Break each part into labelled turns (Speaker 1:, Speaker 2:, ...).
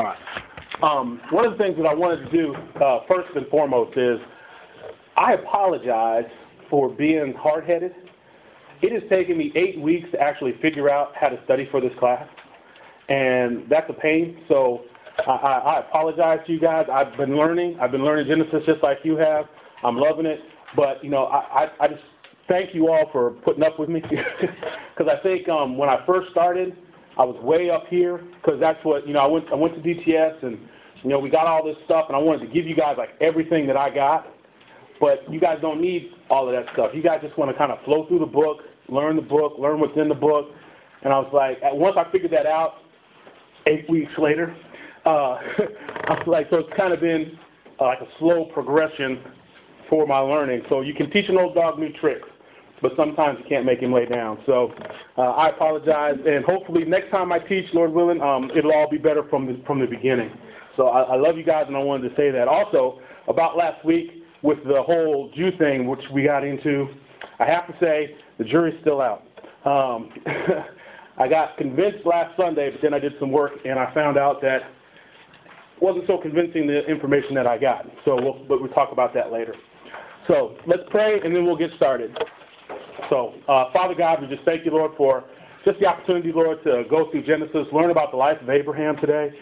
Speaker 1: All right. Um, one of the things that I wanted to do uh, first and foremost is I apologize for being hard-headed. It has taken me eight weeks to actually figure out how to study for this class, and that's a pain. So I, I, I apologize to you guys. I've been learning. I've been learning Genesis just like you have. I'm loving it. But you know, I, I, I just thank you all for putting up with me because I think um, when I first started, I was way up here because that's what you know. I went I went to DTS and you know we got all this stuff and I wanted to give you guys like everything that I got, but you guys don't need all of that stuff. You guys just want to kind of flow through the book, learn the book, learn what's in the book, and I was like, once I figured that out, eight weeks later, uh, I was like, so it's kind of been uh, like a slow progression for my learning. So you can teach an old dog new tricks but sometimes you can't make him lay down. So uh, I apologize, and hopefully next time I teach, Lord willing, um, it'll all be better from the, from the beginning. So I, I love you guys, and I wanted to say that. Also, about last week with the whole Jew thing, which we got into, I have to say the jury's still out. Um, I got convinced last Sunday, but then I did some work, and I found out that wasn't so convincing the information that I got. So we'll, but we'll talk about that later. So let's pray, and then we'll get started. So, uh, Father God, we just thank you, Lord, for just the opportunity, Lord, to go through Genesis, learn about the life of Abraham today.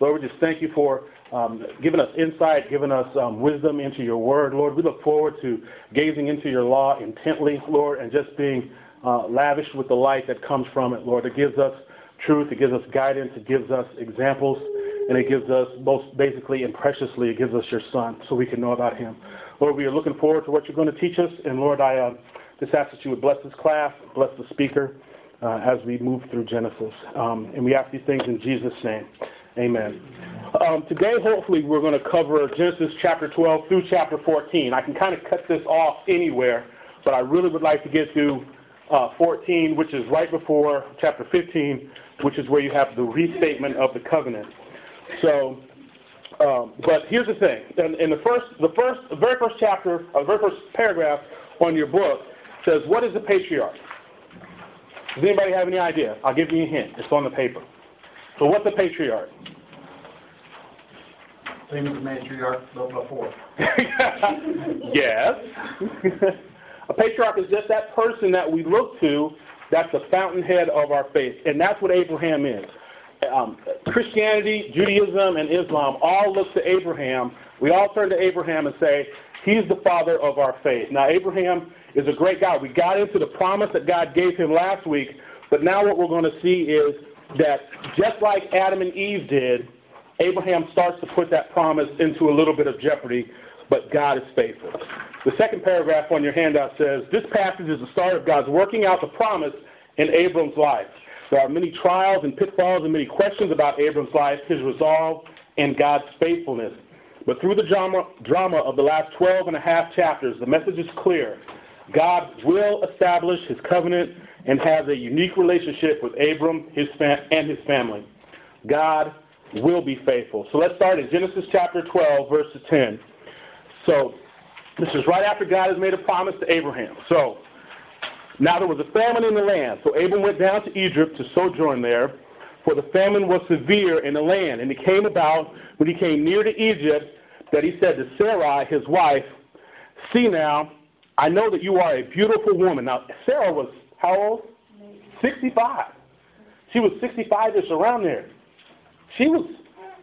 Speaker 1: Lord, we just thank you for um, giving us insight, giving us um, wisdom into your word. Lord, we look forward to gazing into your law intently, Lord, and just being uh, lavished with the light that comes from it, Lord. It gives us truth, it gives us guidance, it gives us examples, and it gives us, most basically and preciously, it gives us your son so we can know about him. Lord, we are looking forward to what you're going to teach us, and Lord, I. Uh, just ask that you would bless this class, bless the speaker uh, as we move through Genesis. Um, and we ask these things in Jesus' name. Amen. Um, today, hopefully, we're going to cover Genesis chapter 12 through chapter 14. I can kind of cut this off anywhere, but I really would like to get to uh, 14, which is right before chapter 15, which is where you have the restatement of the covenant. So, um, but here's the thing: in, in, the first, the first, the very first chapter, uh, the very first paragraph on your book, says, what is a patriarch? Does anybody have any idea? I'll give you a hint. It's on the paper. So what's a patriarch?
Speaker 2: Same as the matriarch before.
Speaker 1: yes. a patriarch is just that person that we look to that's the fountainhead of our faith. And that's what Abraham is. Um, Christianity, Judaism, and Islam all look to Abraham. We all turn to Abraham and say, He's the father of our faith. Now, Abraham is a great guy. We got into the promise that God gave him last week, but now what we're going to see is that just like Adam and Eve did, Abraham starts to put that promise into a little bit of jeopardy, but God is faithful. The second paragraph on your handout says, This passage is the start of God's working out the promise in Abram's life. There are many trials and pitfalls and many questions about Abram's life, his resolve, and God's faithfulness. But through the drama, drama of the last 12 and a half chapters, the message is clear. God will establish his covenant and has a unique relationship with Abram his and his family. God will be faithful. So let's start in Genesis chapter 12, verse 10. So this is right after God has made a promise to Abraham. So now there was a famine in the land. So Abram went down to Egypt to sojourn there, for the famine was severe in the land. And it came about when he came near to Egypt that he said to Sarai, his wife, See now, I know that you are a beautiful woman. Now, Sarah was how old? 65. She was 65-ish around there. She was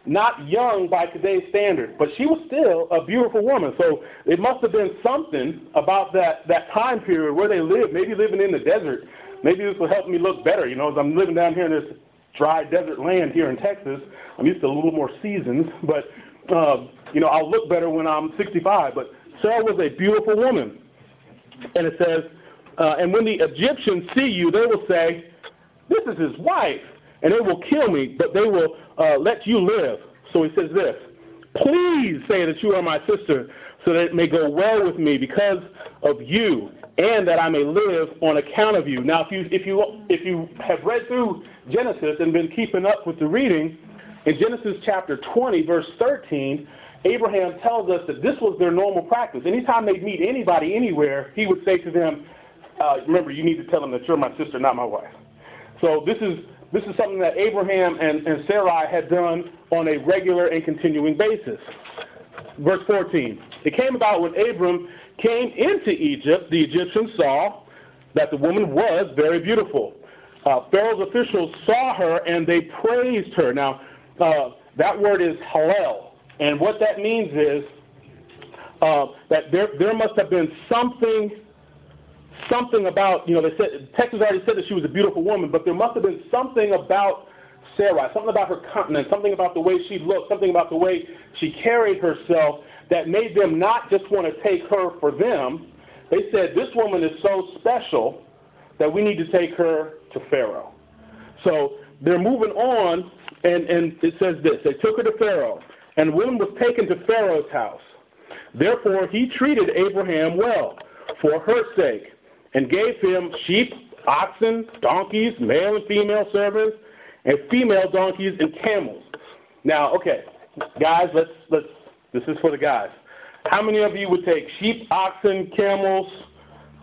Speaker 1: not young by today's standard, but she was still a beautiful woman. So it must have been something about that, that time period where they lived, maybe living in the desert. Maybe this will help me look better. You know, as I'm living down here in this dry desert land here in Texas, I'm used to a little more seasons, but, uh, you know, I'll look better when I'm 65. But Sarah was a beautiful woman. And it says, uh, and when the Egyptians see you, they will say, this is his wife, and they will kill me, but they will uh, let you live. So he says this, please say that you are my sister, so that it may go well with me because of you, and that I may live on account of you. Now, if you, if you, if you have read through Genesis and been keeping up with the reading, in Genesis chapter 20, verse 13, Abraham tells us that this was their normal practice. Anytime they'd meet anybody anywhere, he would say to them, uh, remember, you need to tell them that you're my sister, not my wife. So this is this is something that Abraham and, and Sarai had done on a regular and continuing basis. Verse 14. It came about when Abram came into Egypt, the Egyptians saw that the woman was very beautiful. Uh, Pharaoh's officials saw her and they praised her. Now, uh, that word is hallel. And what that means is uh, that there, there must have been something something about, you know, they said, Texas already said that she was a beautiful woman, but there must have been something about Sarah, something about her countenance, something about the way she looked, something about the way she carried herself that made them not just want to take her for them. They said, this woman is so special that we need to take her to Pharaoh. So they're moving on, and, and it says this. They took her to Pharaoh, and woman was taken to Pharaoh's house. Therefore he treated Abraham well for her sake and gave him sheep, oxen, donkeys, male and female servants, and female donkeys and camels. Now, okay, guys, let's let's. This is for the guys. How many of you would take sheep, oxen, camels,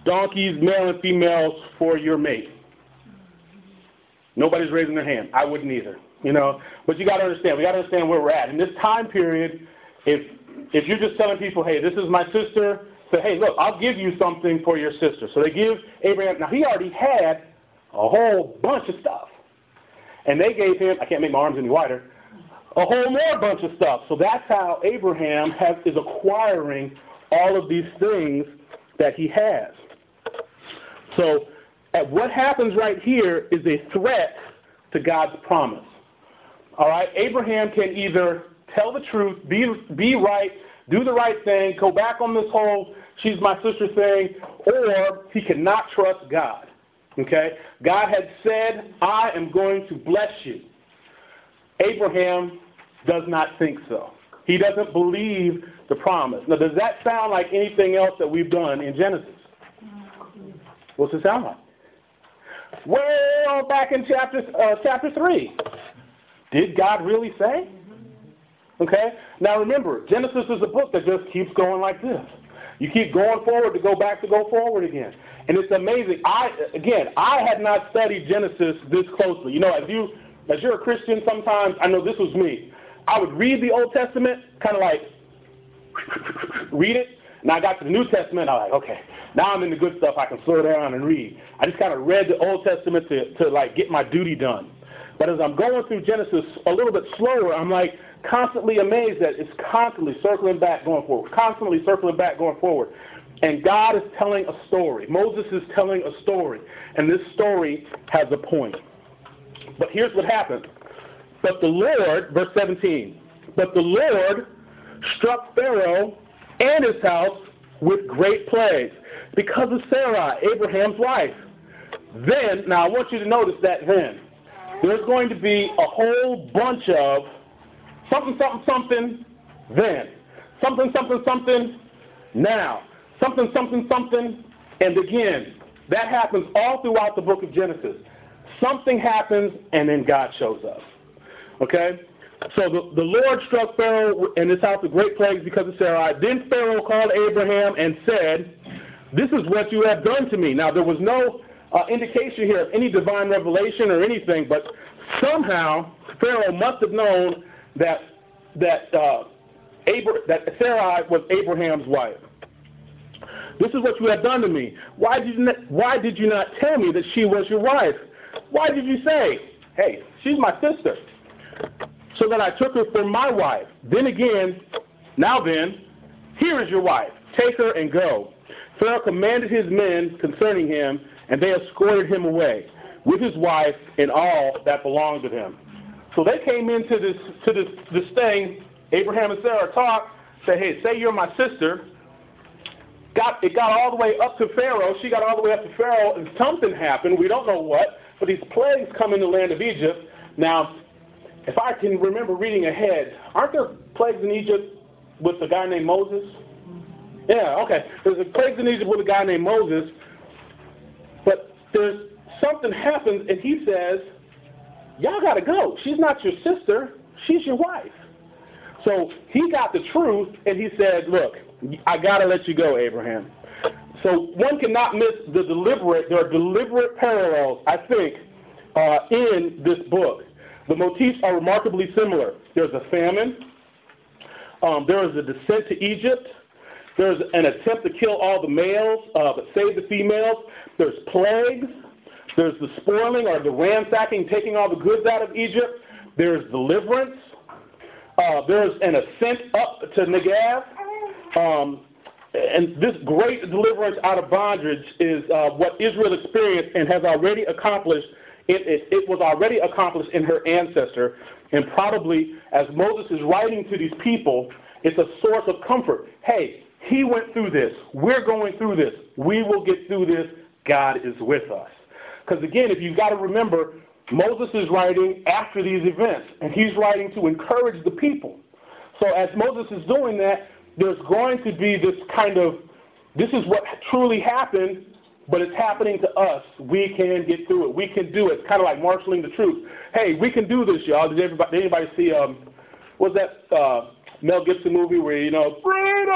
Speaker 1: donkeys, male and females for your mate? Nobody's raising their hand. I wouldn't either. You know, but you got to understand. We got to understand where we're at in this time period. If if you're just telling people, hey, this is my sister, say, hey, look, I'll give you something for your sister. So they give Abraham, now he already had a whole bunch of stuff. And they gave him, I can't make my arms any wider, a whole more bunch of stuff. So that's how Abraham has, is acquiring all of these things that he has. So at what happens right here is a threat to God's promise. All right, Abraham can either tell the truth, be, be right, do the right thing, go back on this whole she's my sister thing, or he cannot trust God. Okay? God had said, I am going to bless you. Abraham does not think so. He doesn't believe the promise. Now, does that sound like anything else that we've done in Genesis? What's it sound like? Well, back in chapter uh, chapter three, did God really say? Okay. Now remember, Genesis is a book that just keeps going like this. You keep going forward to go back to go forward again. And it's amazing. I again, I had not studied Genesis this closely. You know, as you as you're a Christian, sometimes I know this was me. I would read the Old Testament, kind of like read it, and I got to the New Testament. I'm like, okay, now I'm in the good stuff. I can slow down and read. I just kind of read the Old Testament to to like get my duty done. But as I'm going through Genesis a little bit slower, I'm like, constantly amazed that it's constantly circling back, going forward, constantly circling back, going forward. And God is telling a story. Moses is telling a story. And this story has a point. But here's what happened. But the Lord, verse 17, but the Lord struck Pharaoh and his house with great plagues because of Sarah, Abraham's wife. Then, now I want you to notice that then, there's going to be a whole bunch of something, something, something, then. Something, something, something, now. Something, something, something, and again. That happens all throughout the book of Genesis. Something happens, and then God shows up. Okay? So the, the Lord struck Pharaoh and his house with great plagues because of Sarai. Then Pharaoh called Abraham and said, This is what you have done to me. Now, there was no uh, indication here of any divine revelation or anything, but somehow Pharaoh must have known that that uh, Abra- that Sarai was Abraham's wife. This is what you have done to me. Why did you why did you not tell me that she was your wife? Why did you say, "Hey, she's my sister," so that I took her for my wife? Then again, now then, here is your wife. Take her and go. Pharaoh commanded his men concerning him, and they escorted him away with his wife and all that belonged to him. So they came into this to this this thing. Abraham and Sarah talked. Say, "Hey, say you're my sister." Got it got all the way up to Pharaoh. She got all the way up to Pharaoh, and something happened. We don't know what, but these plagues come in the land of Egypt. Now, if I can remember reading ahead, aren't there plagues in Egypt with a guy named Moses? Yeah, okay. There's a plagues in Egypt with a guy named Moses, but there's something happens, and he says, y'all got to go. She's not your sister. She's your wife. So he got the truth, and he said, look, I got to let you go, Abraham. So one cannot miss the deliberate, there are deliberate parallels, I think, uh, in this book. The motifs are remarkably similar. There's a famine. Um, there is a descent to Egypt. There's an attempt to kill all the males uh, but save the females. There's plagues. There's the spoiling or the ransacking, taking all the goods out of Egypt. There's deliverance. Uh, there's an ascent up to Negev. Um, and this great deliverance out of bondage is uh, what Israel experienced and has already accomplished. It, it, was already accomplished in her ancestor. And probably, as Moses is writing to these people, it's a source of comfort. Hey, he went through this. We're going through this. We will get through this. God is with us. Because again, if you've got to remember, Moses is writing after these events, and he's writing to encourage the people. So as Moses is doing that, there's going to be this kind of, this is what truly happened, but it's happening to us. We can get through it. We can do it. It's kind of like marshaling the troops. Hey, we can do this, y'all. Did, everybody, did anybody see, um, was that uh, Mel Gibson movie where, you know, freedom!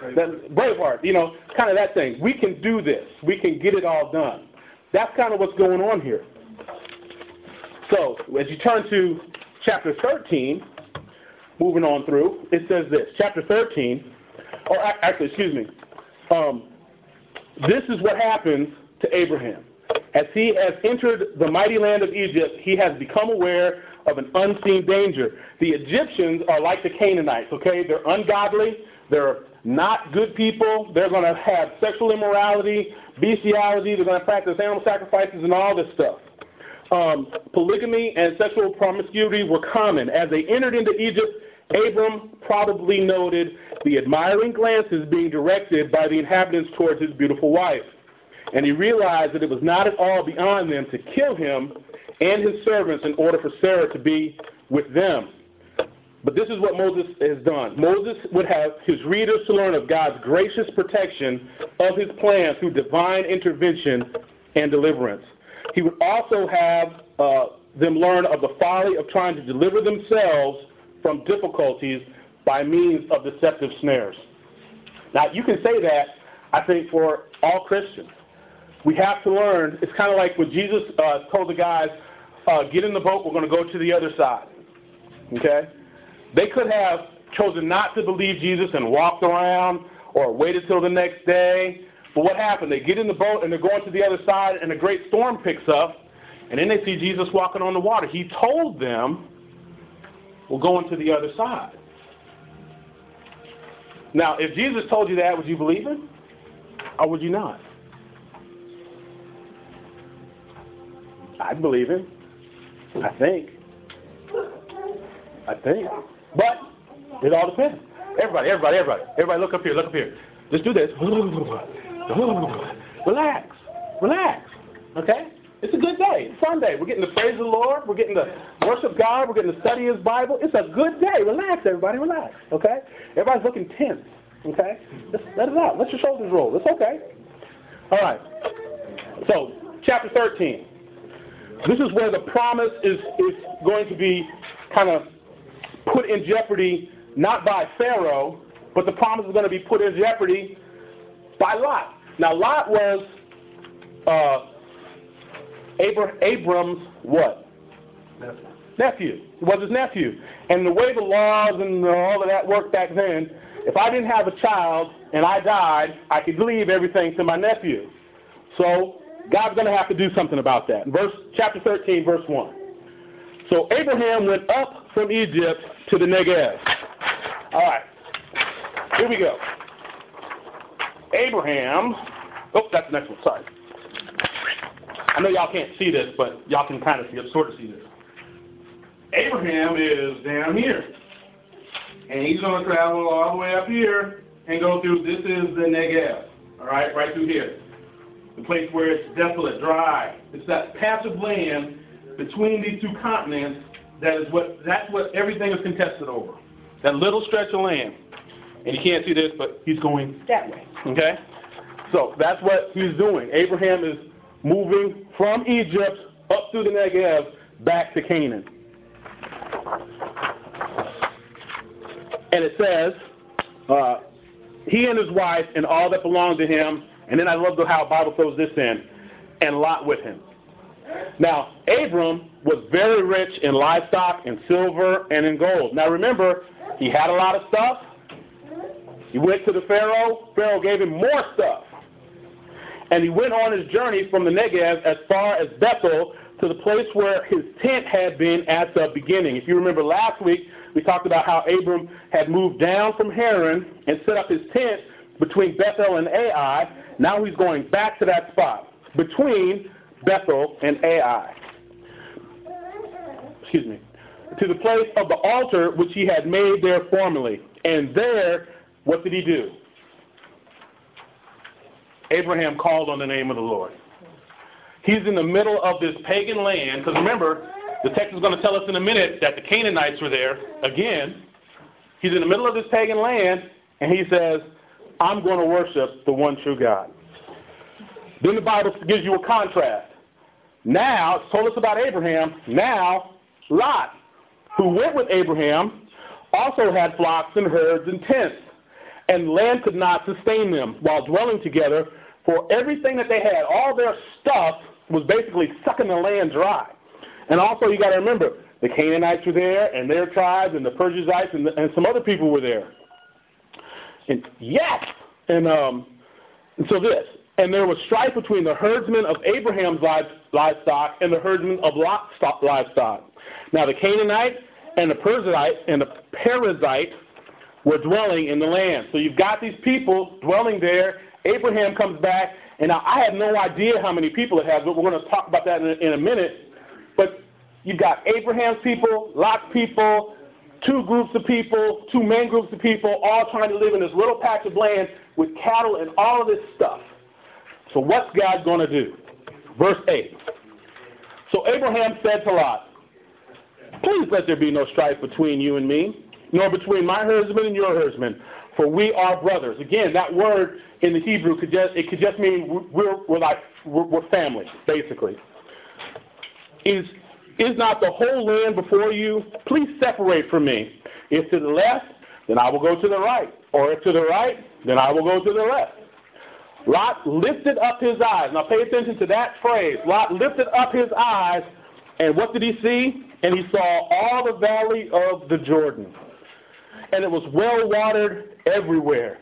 Speaker 1: Braveheart. That, Braveheart, you know, kind of that thing. We can do this. We can get it all done. That's kind of what's going on here. So, as you turn to chapter 13, moving on through, it says this. Chapter 13, or actually, excuse me. Um, this is what happens to Abraham. As he has entered the mighty land of Egypt, he has become aware of an unseen danger. The Egyptians are like the Canaanites, okay? They're ungodly. They're not good people. They're going to have sexual immorality, bestiality. They're going to practice animal sacrifices and all this stuff. Um, polygamy and sexual promiscuity were common. As they entered into Egypt, Abram probably noted the admiring glances being directed by the inhabitants towards his beautiful wife. And he realized that it was not at all beyond them to kill him and his servants in order for Sarah to be with them. But this is what Moses has done. Moses would have his readers to learn of God's gracious protection of his plan through divine intervention and deliverance. He would also have uh, them learn of the folly of trying to deliver themselves from difficulties by means of deceptive snares. Now, you can say that, I think, for all Christians. We have to learn, it's kind of like when Jesus uh, told the guys, uh, get in the boat, we're going to go to the other side. Okay? They could have chosen not to believe Jesus and walked around or waited till the next day. But what happened? They get in the boat and they're going to the other side, and a great storm picks up, and then they see Jesus walking on the water. He told them, We're going to the other side. Now, if Jesus told you that, would you believe him? Or would you not? I'd believe him. I think. I think. But it all depends. Everybody, everybody, everybody. Everybody look up here, look up here. Just do this. Relax. Relax. Okay? It's a good day. It's Sunday. We're getting to praise the Lord. We're getting to worship God. We're getting to study His Bible. It's a good day. Relax, everybody. Relax. Okay? Everybody's looking tense. Okay? Just let it out. Let your shoulders roll. It's okay. All right. So, chapter 13. This is where the promise is, is going to be kind of put in jeopardy, not by Pharaoh, but the promise is going to be put in jeopardy by Lot. Now, Lot was uh, Abra- Abram's what?
Speaker 2: Nephew.
Speaker 1: Nephew. He was his nephew. And the way the laws and all of that worked back then, if I didn't have a child and I died, I could leave everything to my nephew. So God's going to have to do something about that. Verse chapter 13, verse 1. So Abraham went up from Egypt to the Negev. All right. Here we go. Abraham. Oh, that's the next one. Sorry. I know y'all can't see this, but y'all can kind of see, sort of see this. Abraham is down here. And he's going to travel all the way up here and go through, this is the Negev. All right, right through here. The place where it's desolate, dry. It's that patch of land between these two continents that is what, that's what everything is contested over. That little stretch of land. And you can't see this, but he's going that way. Okay? So that's what he's doing. Abraham is moving from Egypt up through the Negev back to Canaan. And it says, uh, he and his wife and all that belonged to him, and then I love how the Bible throws this in, and Lot with him. Now, Abram was very rich in livestock, in silver, and in gold. Now, remember, he had a lot of stuff. He went to the Pharaoh. Pharaoh gave him more stuff. And he went on his journey from the Negev as far as Bethel to the place where his tent had been at the beginning. If you remember last week, we talked about how Abram had moved down from Haran and set up his tent between Bethel and Ai. Now he's going back to that spot between Bethel and Ai. Excuse me. To the place of the altar which he had made there formerly. And there, what did he do? Abraham called on the name of the Lord. He's in the middle of this pagan land, because remember, the text is going to tell us in a minute that the Canaanites were there again. He's in the middle of this pagan land, and he says, I'm going to worship the one true God. Then the Bible gives you a contrast. Now, it's told us about Abraham. Now, Lot, who went with Abraham, also had flocks and herds and tents, and land could not sustain them while dwelling together, for everything that they had, all their stuff, was basically sucking the land dry. And also, you got to remember, the Canaanites were there, and their tribes, and the Perizzites, and, the, and some other people were there. And yes, and um, and so this, and there was strife between the herdsmen of Abraham's livestock and the herdsmen of Lot's livestock. Now the Canaanite and the Perizzite and the Perizzite were dwelling in the land. So you've got these people dwelling there. Abraham comes back, and I have no idea how many people it has, but we're going to talk about that in a, in a minute. But you've got Abraham's people, Lot's people, two groups of people, two main groups of people, all trying to live in this little patch of land with cattle and all of this stuff. So what's God going to do? Verse 8. So Abraham said to Lot, Please let there be no strife between you and me, nor between my herdsmen and your herdsmen, for we are brothers. Again, that word in the Hebrew could just it could just mean we're, we're like we're, we're family, basically. Is is not the whole land before you? Please separate from me. If to the left, then I will go to the right. Or if to the right, then I will go to the left. Lot lifted up his eyes. Now pay attention to that phrase. Lot lifted up his eyes, and what did he see? And he saw all the valley of the Jordan. And it was well watered everywhere.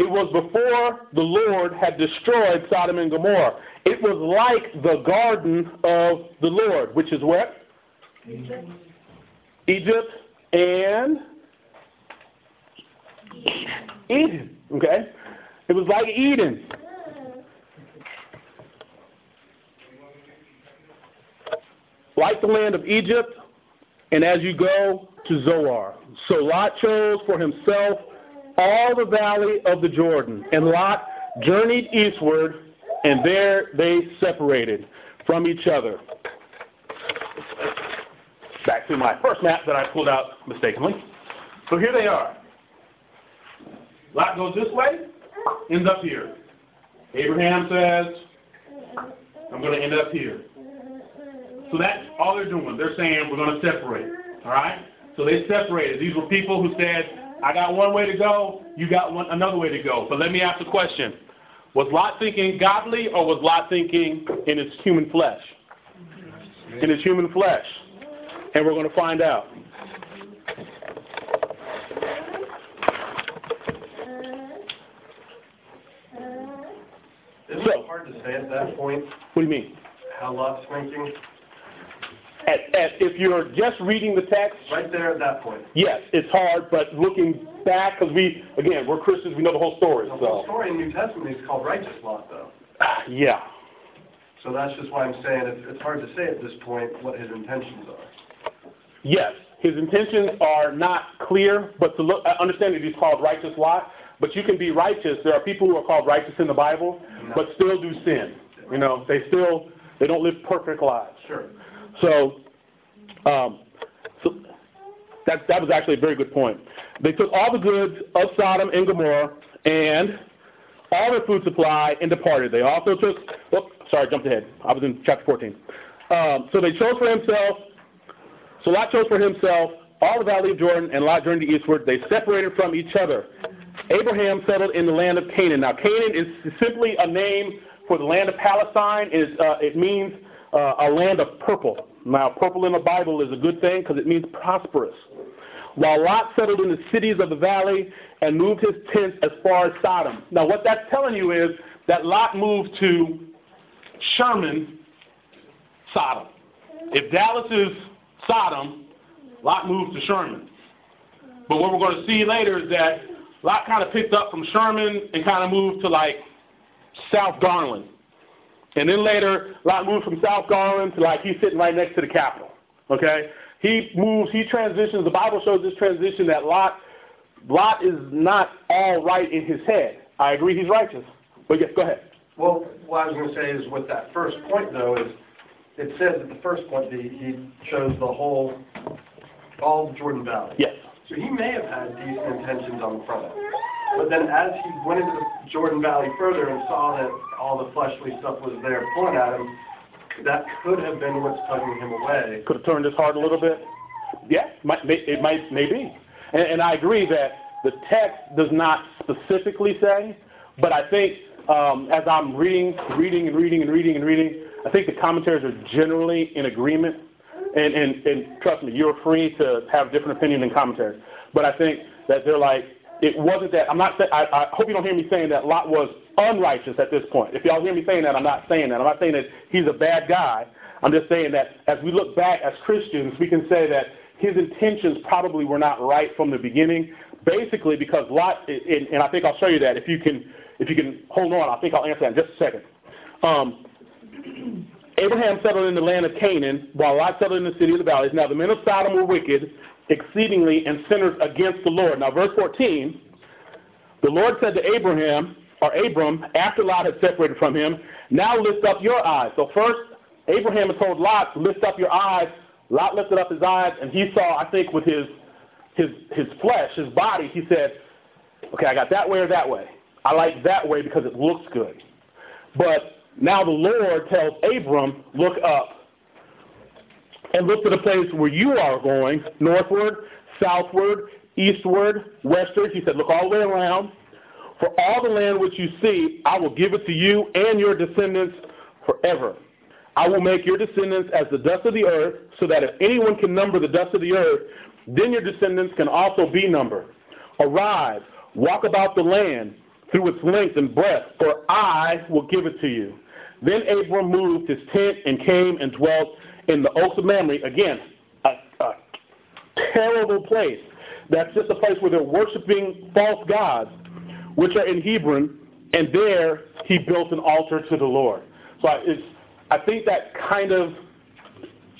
Speaker 1: It was before the Lord had destroyed Sodom and Gomorrah. It was like the garden of the Lord, which is what? Egypt. Egypt and Eden. Okay? It was like Eden. Like the land of Egypt, and as you go to Zoar. So Lot chose for himself all the valley of the Jordan, and Lot journeyed eastward, and there they separated from each other back to my first map that I pulled out mistakenly. So here they are. Lot goes this way, ends up here. Abraham says, I'm going to end up here. So that's all they're doing. They're saying we're going to separate. All right? So they separated. These were people who said, I got one way to go, you got one, another way to go. But let me ask a question. Was Lot thinking godly or was Lot thinking in his human flesh? In his human flesh and we're going to find out.
Speaker 3: Isn't so, it hard to say at that point?
Speaker 1: What do you mean?
Speaker 3: How Lot's thinking?
Speaker 1: At, at, if you're just reading the text,
Speaker 3: right there at that point.
Speaker 1: Yes, it's hard, but looking back, because we, again, we're Christians, we know the whole story.
Speaker 3: The
Speaker 1: so.
Speaker 3: whole story in the New Testament is called righteous Lot, though.
Speaker 1: yeah.
Speaker 3: So that's just why I'm saying it's, it's hard to say at this point what his intentions are.
Speaker 1: Yes, his intentions are not clear, but to look, understand that he's called righteous Lot. But you can be righteous. There are people who are called righteous in the Bible, but still do sin. You know, they still they don't live perfect lives.
Speaker 3: Sure.
Speaker 1: So, um, so that that was actually a very good point. They took all the goods of Sodom and Gomorrah and all their food supply and departed. They also took. Oh, sorry, jumped ahead. I was in chapter 14. Um, so they chose for himself so Lot chose for himself all the valley of Jordan, and Lot journeyed eastward. They separated from each other. Abraham settled in the land of Canaan. Now, Canaan is simply a name for the land of Palestine. It, is, uh, it means Uh, a land of purple. Now, purple in the Bible is a good thing because it means prosperous. While Lot settled in the cities of the valley and moved his tents as far as Sodom. Now, what that's telling you is that Lot moved to Sherman, Sodom. If Dallas is Sodom, Lot moved to Sherman. But what we're going to see later is that Lot kind of picked up from Sherman and kind of moved to like South Garland. And then later, Lot moved from South Garland to like he's sitting right next to the Capitol. Okay? He moves, he transitions. The Bible shows this transition that Lot, Lot is not all right in his head. I agree he's righteous. But yes, go ahead.
Speaker 3: Well, what I was gonna say is with that first point though, is it says at the first point that he chose the whole, all of Jordan Valley.
Speaker 1: Yes.
Speaker 3: So he may have had decent intentions on the front end. But then as he went into the Jordan Valley further and saw that all the fleshly stuff was there pulling at him, that could have been what's tugging him away.
Speaker 1: Could have turned his heart a little bit. Yeah, might, may, it might, maybe. And, and I agree that the text does not specifically say, but I think um, as I'm reading, reading and reading and reading and reading, I think the commentaries are generally in agreement. And, and, and trust me, you're free to have different opinion than commentaries. But I think that they're like, it wasn't that, I'm not saying, I, I hope you don't hear me saying that Lot was unrighteous at this point. If y'all hear me saying that, I'm not saying that. I'm not saying that he's a bad guy. I'm just saying that as we look back as Christians, we can say that his intentions probably were not right from the beginning, basically because Lot, and, and I think I'll show you that if you can, if you can hold on, I think I'll answer that in just a second. Um, Abraham settled in the land of Canaan, while Lot settled in the city of the valleys. Now the men of Sodom were wicked exceedingly and sinners against the Lord. Now verse 14, the Lord said to Abraham, or Abram, after Lot had separated from him, now lift up your eyes. So first, Abraham had told Lot, lift up your eyes. Lot lifted up his eyes, and he saw, I think, with his his his flesh, his body, he said, okay, I got that way or that way. I like that way because it looks good. But now the Lord tells Abram, look up and look to the place where you are going, northward, southward, eastward, westward. He said, look all the way around. For all the land which you see, I will give it to you and your descendants forever. I will make your descendants as the dust of the earth, so that if anyone can number the dust of the earth, then your descendants can also be numbered. Arise, walk about the land through its length and breadth, for I will give it to you. Then Abram moved his tent and came and dwelt in the oaks of Mamre. Again, a, a terrible place. That's just a place where they're worshiping false gods, which are in Hebron, and there he built an altar to the Lord. So it's, I think that kind of,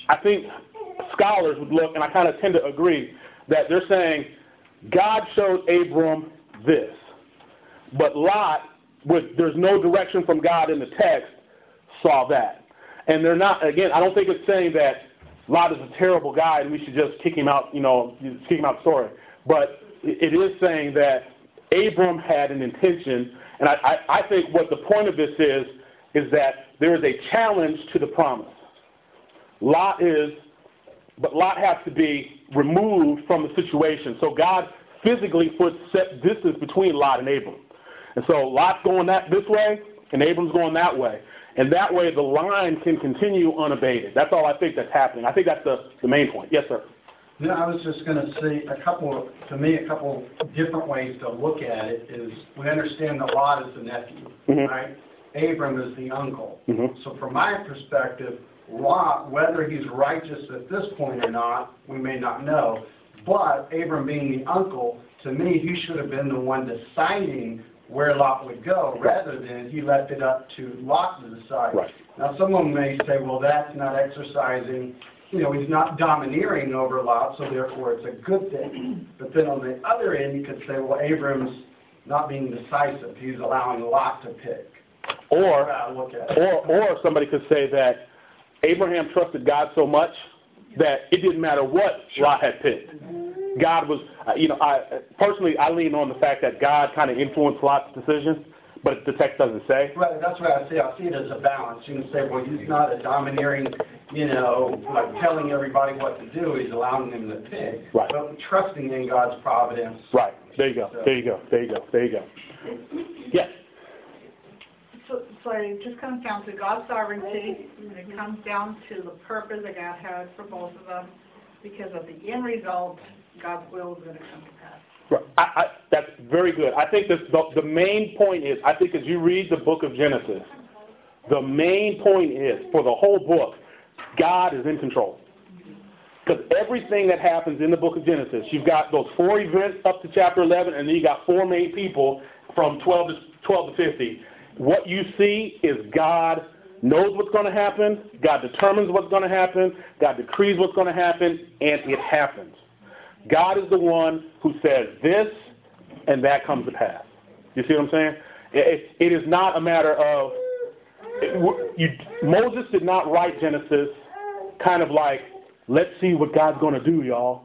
Speaker 1: I think scholars would look, and I kind of tend to agree, that they're saying God showed Abram this. But Lot, with there's no direction from God in the text, saw that. And they're not, again, I don't think it's saying that Lot is a terrible guy and we should just kick him out, you know, kick him out story. But it is saying that Abram had an intention, and I, I, I think what the point of this is, is that there is a challenge to the promise. Lot is, but Lot has to be removed from the situation. So God physically puts set distance between Lot and Abram. And so Lot's going that this way, and Abram's going that way. And that way the line can continue unabated. That's all I think that's happening. I think that's the, the main point. Yes, sir.
Speaker 2: Know, I was just going to say a couple, to me, a couple different ways to look at it is we understand that Lot is the nephew,
Speaker 1: Mhm.
Speaker 2: right? Abram is the uncle.
Speaker 1: Mhm.
Speaker 2: So from my perspective, Lot, whether he's righteous at this point or not, we may not know. But Abram being the uncle, to me, he should have been the one deciding where Lot would go, rather than he left it up to Lot to decide.
Speaker 1: Right.
Speaker 2: Now, someone may say, well, that's not exercising, you know, he's not domineering over Lot, so therefore it's a good thing. But then on the other end, you could say, well, Abram's not being decisive, he's allowing Lot to pick.
Speaker 1: Or,
Speaker 2: look at it.
Speaker 1: or, or somebody could say that Abraham trusted God so much that it didn't matter what Lot had picked. God was, uh, you know, I personally I lean on the fact that God kind of influenced Lot's decision, but the text doesn't say.
Speaker 2: Right, that's what I see, I see it as a balance. You can say, well, he's not a domineering, you know, like telling everybody what to do, he's allowing them to pick.
Speaker 1: Right.
Speaker 2: But trusting in God's providence.
Speaker 1: Right. There you go. There you go. There you go. There you go. Yes.
Speaker 4: So, so it just comes down to God's sovereignty, and it comes down to the purpose that God has for both of them. Because of the end result, God's will is gonna come to pass.
Speaker 1: Right. I, I, that's very good. I think this, the, the main point is, I think as you read the book of Genesis, the main point is, for the whole book, God is in control. Because everything that happens in the book of Genesis, you've got those four events up to chapter 11, and then you got four main people from 12 to, 12 to 50. What you see is God knows what's going to happen, God determines what's going to happen, God decrees what's going to happen, and it happens. God is the one who says this, and that comes to pass. You see what I'm saying? it, it is not a matter of it, you, Moses did not write Genesis kind of like, let's see what God's going to do, y'all.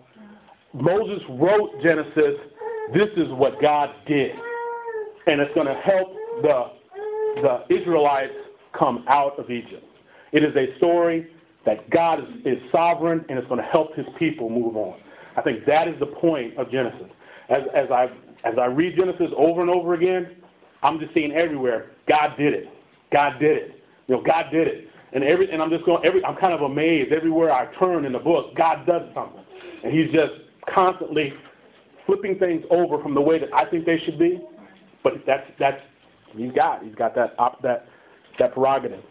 Speaker 1: Moses wrote Genesis, this is what God did. And it's going to help the, the Israelites come out of Egypt. It is a story that God is, is sovereign and it's going to help his people move on. I think that is the point of Genesis. As, as, I, as I read Genesis over and over again, I'm just seeing everywhere, God did it. God did it. You know, God did it. And every and I'm just going every I'm kind of amazed everywhere I turn in the book, God does something. And he's just constantly flipping things over from the way that I think they should be. But that's that's he's got. He's got that op, that that prerogative.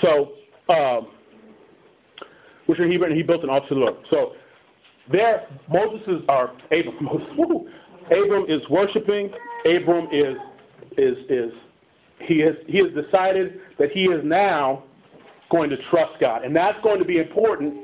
Speaker 1: So um, which are Hebron and he built an altar to the Lord. So there Moses is or Abram Moses, woo, Abram is worshiping, Abram is is is he has, he has decided that he is now going to trust God. And that's going to be important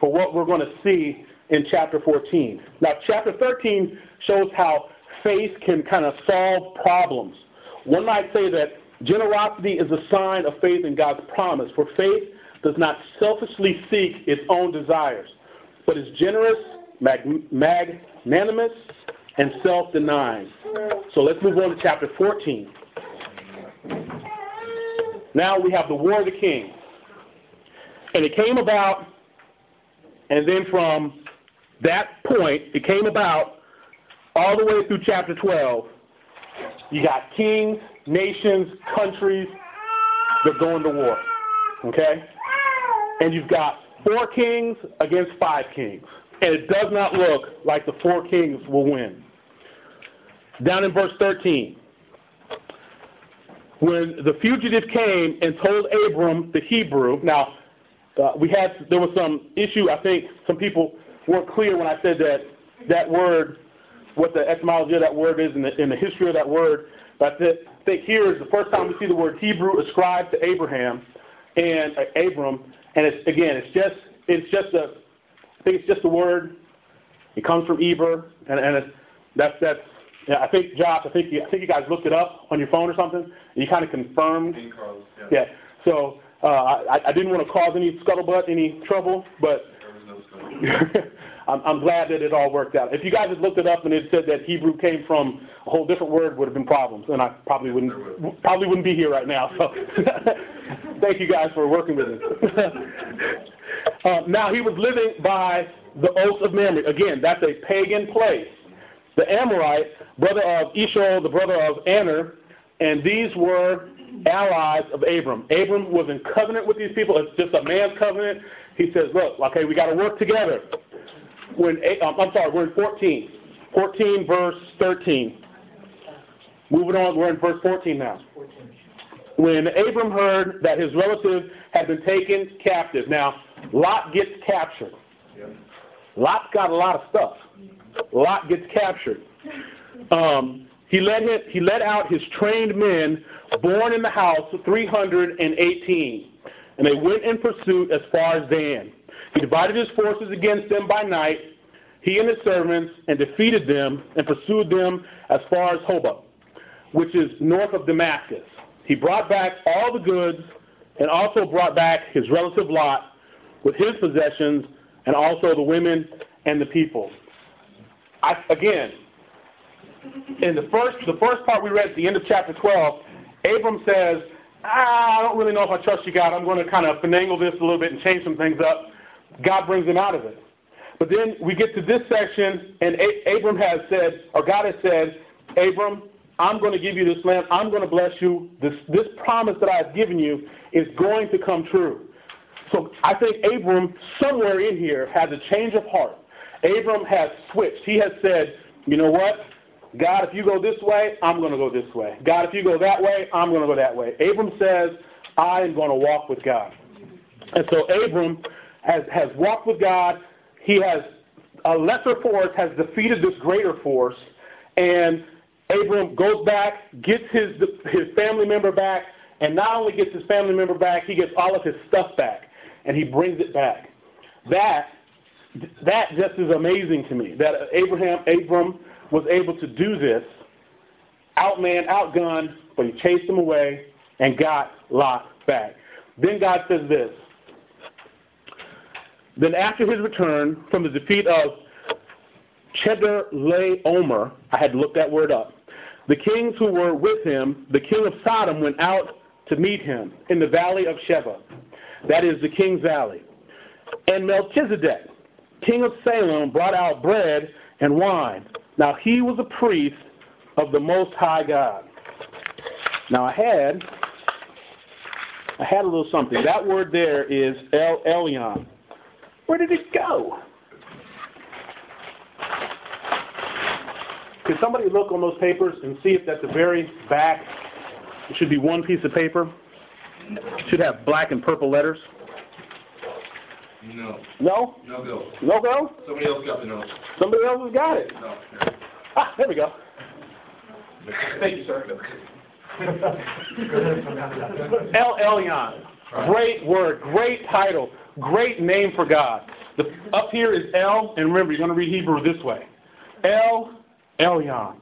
Speaker 1: for what we're going to see in chapter 14. Now, chapter 13 shows how faith can kind of solve problems. One might say that generosity is a sign of faith in God's promise, for faith does not selfishly seek its own desires, but is generous, mag- magnanimous, and self denying. So let's move on to chapter 14. Now we have the War of the Kings. And it came about, and then from that point, it came about all the way through chapter 12. You got kings, nations, countries that go into war. Okay? And you've got four kings against five kings. And it does not look like the four kings will win. Down in verse 13 when the fugitive came and told Abram the Hebrew, now uh, we had there was some issue. I think some people weren't clear when I said that that word, what the etymology of that word is, and the, in the history of that word. But I think here is the first time we see the word Hebrew ascribed to Abraham and uh, Abram, and it's again, it's just it's just a I think it's just a word. It comes from Eber, and, and it's, that's that's yeah, I think Josh, I think you, I think you guys looked it up on your phone or something. And you kind of confirmed.
Speaker 5: Carlos, yeah.
Speaker 1: Yeah. So uh, I, I didn't want to cause any scuttlebutt, any trouble, but
Speaker 5: There was no scuttlebutt.
Speaker 1: I'm, I'm glad that it all worked out. If you guys had looked it up and it said that Hebrew came from a whole different word, would have been problems, and I probably wouldn't probably wouldn't be here right now. So thank you guys for working with me. uh, now he was living by the oath of Mamre. Again, that's a pagan place. The Amorite, brother of Eshcol, the brother of Aner, and these were allies of Abram. Abram was in covenant with these people. It's just a man's covenant. He says, look, okay, we got to work together. When um, I'm sorry, we're in 14. 14 verse 13. Moving on, we're in verse 14 now. When Abram heard that his relative had been taken captive. Now, Lot gets captured. Lot's got a lot of stuff. Lot gets captured. Um, he led he led out his trained men, born in the house, 318, and they went in pursuit as far as Dan. He divided his forces against them by night, he and his servants, and defeated them and pursued them as far as Hobah, which is north of Damascus. He brought back all the goods and also brought back his relative Lot with his possessions and also the women and the people. I, again, in the first the first part we read at the end of chapter 12, Abram says, ah, I don't really know if I trust you, God. I'm going to kind of finagle this a little bit and change some things up. God brings him out of it. But then we get to this section, and a- Abram has said, or God has said, Abram, I'm going to give you this land. I'm going to bless you. This, this promise that I've given you is going to come true. So I think Abram, somewhere in here, has a change of heart. Abram has switched. He has said, you know what? God, if you go this way, I'm going to go this way. God, if you go that way, I'm going to go that way. Abram says, I am going to walk with God. And so Abram has, has walked with God. He has, a lesser force has defeated this greater force. And Abram goes back, gets his, his family member back, and not only gets his family member back, he gets all of his stuff back, and he brings it back. That, that just is amazing to me, that Abraham, Abram was able to do this, outman, outgunned, but he chased him away and got Lot back. Then God says this. Then after his return from the defeat of Chedorlaomer, I had to look that word up, the kings who were with him, the king of Sodom went out to meet him in the valley of Shaveh. That is the king's valley. And Melchizedek, king of Salem, brought out bread and wine. Now he was a priest of the Most High God. Now I had, I had a little something. That word there is El Elyon. Where did it go? Could somebody look on those papers and see if at the very back it should be one piece of paper? It should have black and purple letters.
Speaker 5: No,
Speaker 1: No?
Speaker 5: no go.
Speaker 1: No go?
Speaker 5: Somebody else got the notes.
Speaker 1: Somebody else has got it.
Speaker 5: No.
Speaker 1: Ah, there we go. Thank you, sir. El Elyon. Great word, great title, great name for God. The, up here is El, and remember, you're going to read Hebrew this way. El Elyon.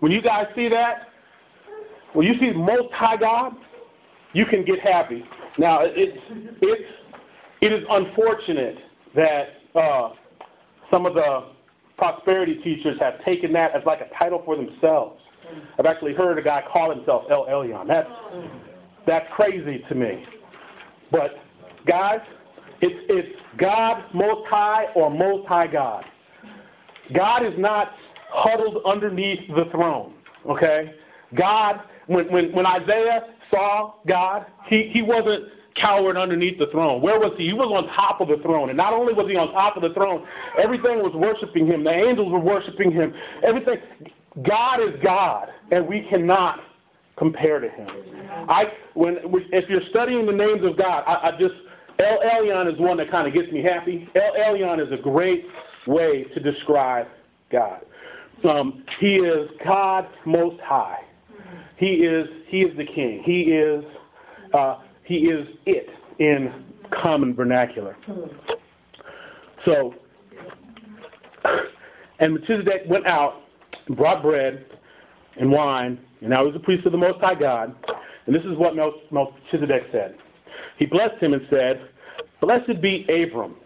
Speaker 1: When you guys see that, when you see Most High God, you can get happy. Now, it's, it's, it is unfortunate that uh, some of the prosperity teachers have taken that as like a title for themselves. I've actually heard a guy call himself El Elyon. That's, that's crazy to me. But, guys, it's, it's God Most High or Most High God. God is not huddled underneath the throne, okay? God, when, when, when Isaiah saw God, he, he wasn't cowered underneath the throne. Where was he? He was on top of the throne. And not only was he on top of the throne, everything was worshiping him. The angels were worshiping him. Everything. God is God, and we cannot compare to him. I, when, if you're studying the names of God, I, I just, El Elyon is one that kind of gets me happy. El Elyon is a great way to describe God. Um, he is God Most High. He is He is the King. He is uh, He is it in common vernacular. So, and Melchizedek went out and brought bread and wine, and now he's a priest of the Most High God. And this is what Mel- Melchizedek said. He blessed him and said, Blessed be Abram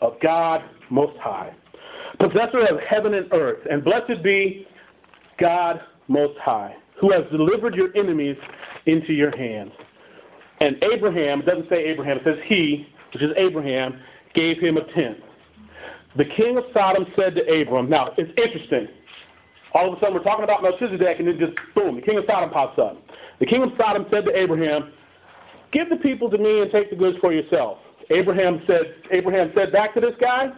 Speaker 1: of God Most High, possessor of heaven and earth, and blessed be God Most High, who has delivered your enemies into your hands. And Abraham, it doesn't say Abraham, it says he, which is Abraham, gave him a tenth. The king of Sodom said to Abram, now it's interesting. All of a sudden we're talking about Melchizedek and then just boom, the king of Sodom pops up. The king of Sodom said to Abraham, Give the people to me and take the goods for yourself. Abraham said, Abraham said back to this guy,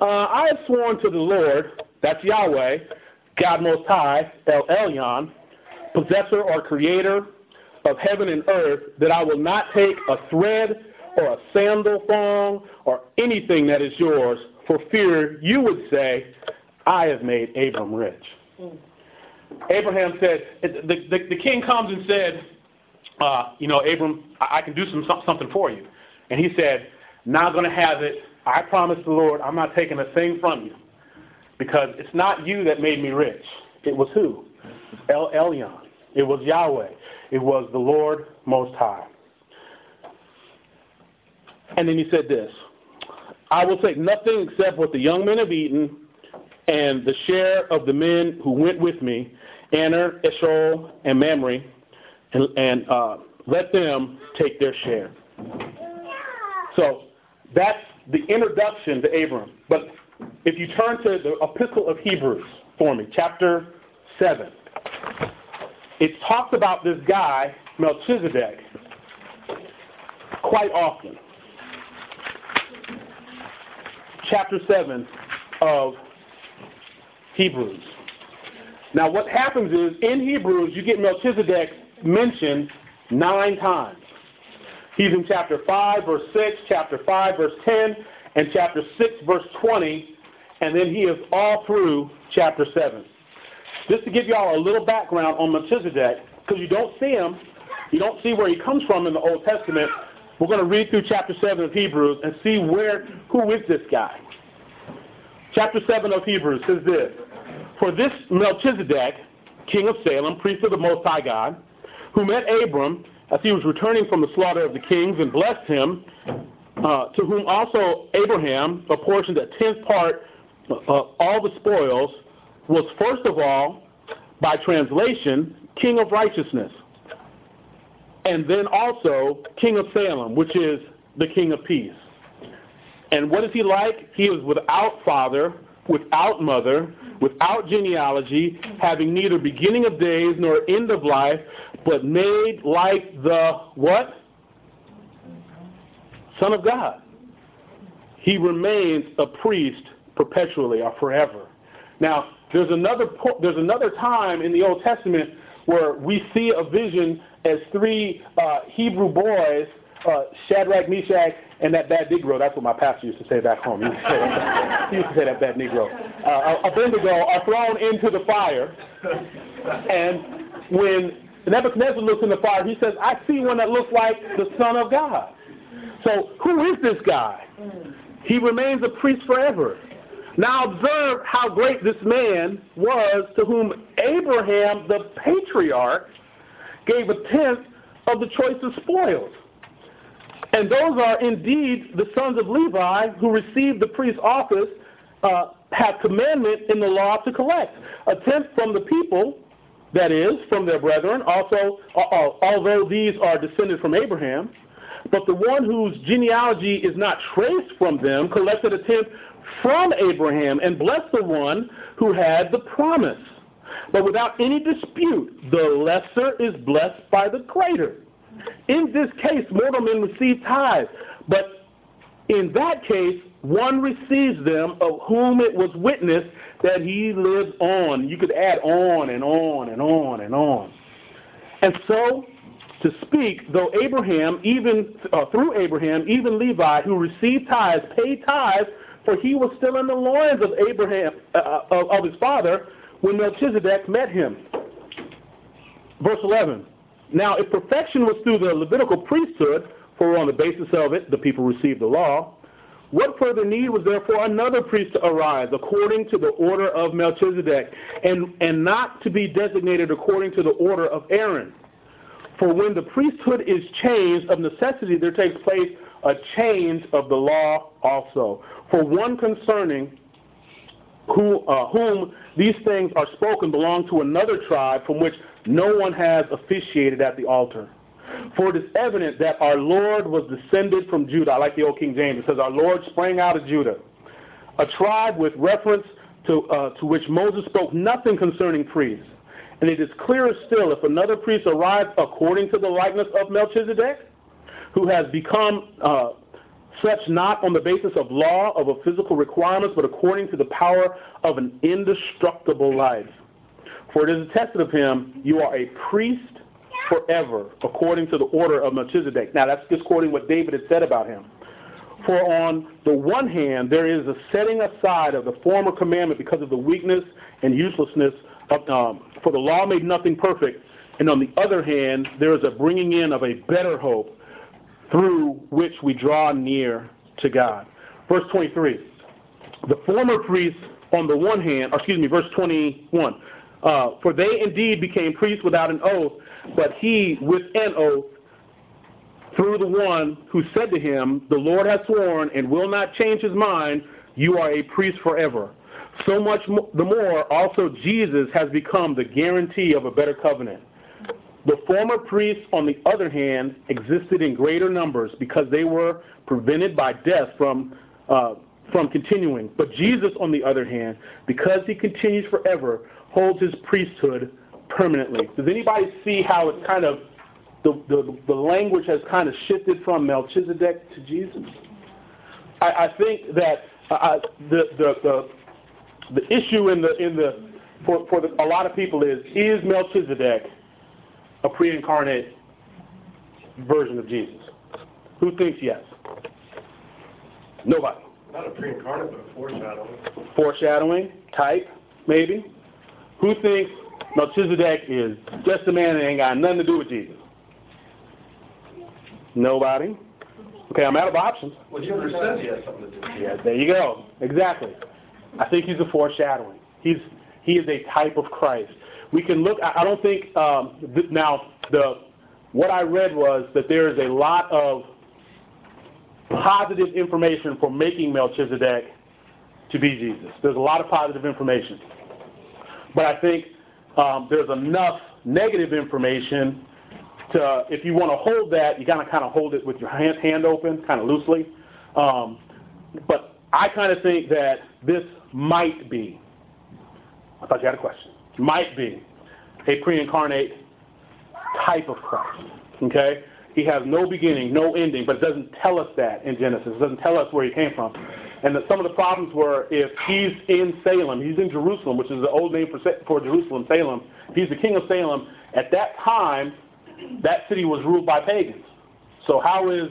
Speaker 1: uh, I have sworn to the Lord, that's Yahweh, God Most High, El Elyon, possessor or creator of heaven and earth, that I will not take a thread or a sandal thong or anything that is yours, for fear you would say, I have made Abram rich. Abraham said, the, the, the king comes and said, uh, you know, Abram, I, I can do some something for you. And he said, not going to have it. I promise the Lord, I'm not taking a thing from you. Because it's not you that made me rich. It was who? El Elyon. It was Yahweh. It was the Lord Most High. And then he said this, I will take nothing except what the young men have eaten and the share of the men who went with me, Aner, Eshcol, and Mamre, and, and uh, let them take their share. So that's the introduction to Abram. But if you turn to the Epistle of Hebrews for me, chapter 7. it talks about this guy, Melchizedek, quite often. Chapter 7 of Hebrews. Now, what happens is in Hebrews, you get Melchizedek mentioned nine times. He's in chapter 5, verse 6, chapter 5, verse 10, and chapter 6, verse 20, and then he is all through chapter 7. Just to give y'all a little background on Melchizedek, because you don't see him, you don't see where he comes from in the Old Testament, we're going to read through chapter 7 of Hebrews and see where, who is this guy. Chapter 7 of Hebrews says this, For this Melchizedek, king of Salem, priest of the Most High God, who met Abram as he was returning from the slaughter of the kings and blessed him, uh, to whom also Abraham apportioned a tenth part of all the spoils, was first of all, by translation, king of righteousness, and then also king of Salem, which is the king of peace. And what is he like? He is without father, without mother, without genealogy, having neither beginning of days nor end of life, but made like the what? Son of God. He remains a priest perpetually or forever. Now, there's another there's another time in the Old Testament where we see a vision as three uh, Hebrew boys, uh, Shadrach, Meshach, and that bad Negro. That's what my pastor used to say back home. He used to say that, he used to say that bad Negro. Uh, Abednego are thrown into the fire, and when Nebuchadnezzar looks in the fire, he says, "I see one that looks like the Son of God." So, who is this guy? He remains a priest forever. Now observe how great this man was to whom Abraham, the patriarch, gave a tenth of the choicest spoils. And those are indeed the sons of Levi who received the priest's office, uh, have commandment in the law to collect a tenth from the people, that is, from their brethren, also, uh, uh although these are descended from Abraham. But the one whose genealogy is not traced from them collected a tenth from Abraham and blessed the one who had the promise. But without any dispute, the lesser is blessed by the greater. In this case, mortal men receive tithes, but in that case, one receives them of whom it was witnessed that he lives on. You could add on and on and on and on. And so, to speak, though Abraham, even uh, through Abraham, even Levi, who received tithes, paid tithes, for he was still in the loins of Abraham, uh, uh of, of his father, when Melchizedek met him. Verse 11. Now, if perfection was through the Levitical priesthood, for on the basis of it the people received the law, what further need was there for another priest to arise according to the order of Melchizedek, and, and not to be designated according to the order of Aaron? For when the priesthood is changed, of necessity there takes place a change of the law also. For one concerning who, uh, whom these things are spoken belong to another tribe from which no one has officiated at the altar. For it is evident that our Lord was descended from Judah. I like the old King James. It says, Our Lord sprang out of Judah, a tribe with reference to, uh, to which Moses spoke nothing concerning priests. And it is clearer still if another priest arrives according to the likeness of Melchizedek, who has become uh, such not on the basis of law, of a physical requirements, but according to the power of an indestructible life. For it is attested of him, you are a priest forever, according to the order of Melchizedek. Now, that's just quoting what David had said about him. For on the one hand, there is a setting aside of the former commandment because of the weakness and uselessness of, um, for the law made nothing perfect. And on the other hand, there is a bringing in of a better hope through which we draw near to God. Verse 23. The former priests, on the one hand, excuse me, verse 21. Uh, for they indeed became priests without an oath, but he with an oath through the one who said to him, The Lord has sworn and will not change his mind, you are a priest forever. So much the more also Jesus has become the guarantee of a better covenant. The former priests, on the other hand, existed in greater numbers because they were prevented by death from, uh, from continuing. But Jesus, on the other hand, because he continues forever, holds his priesthood permanently. Does anybody see how it's kind of, the, the, the language has kind of shifted from Melchizedek to Jesus? I, I think that uh, uh, the, the, the, the issue in the, in the, for, for the, a lot of people is, is Melchizedek a pre-incarnate version of Jesus? Who thinks yes? Nobody.
Speaker 3: Not a pre-incarnate, but a foreshadowing.
Speaker 1: Foreshadowing, type, maybe. Who thinks Melchizedek is just a man that ain't got nothing to do with Jesus? Nobody. Okay, I'm out of options.
Speaker 3: Well, never says he has something to do with it.
Speaker 1: Yeah, there you go. Exactly. I think he's a foreshadowing. He's he is a type of Christ. We can look. I I don't think um, th- now the what I read was that there is a lot of positive information for making Melchizedek to be Jesus. There's a lot of positive information, but I think um, there's enough negative information to, if you want to hold that, you got to kind of hold it with your hand, hand open, kind of loosely. Um, but I kind of think that this might be, I thought you had a question, might be a pre-incarnate type of Christ. Okay? He has no beginning, no ending, but it doesn't tell us that in Genesis. It doesn't tell us where he came from. And that some of the problems were if he's in Salem, he's in Jerusalem, which is the old name for, for Jerusalem, Salem. He's the king of Salem, at that time, that city was ruled by pagans. So how is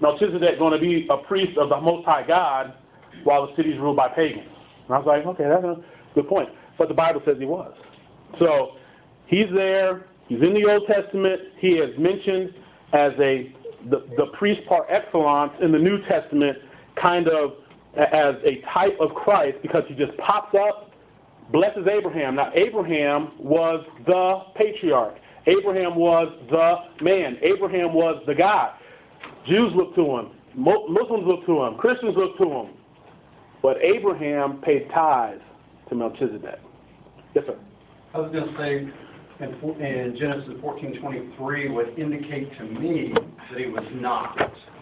Speaker 1: Melchizedek going to be a priest of the Most High God while the city's ruled by pagans? And I was like, okay, that's a good point. But the Bible says he was. So he's there. He's in the Old Testament. He is mentioned as a the, the priest par excellence in the New Testament, kind of as a type of Christ because he just pops up, blesses Abraham. Now Abraham was the patriarch. Abraham was the man. Abraham was the guy. Jews look to him. Muslims look to him. Christians look to him. But Abraham paid tithes to Melchizedek. Yes, sir.
Speaker 2: I was going to say, in Genesis 14:23 would indicate to me that he was not,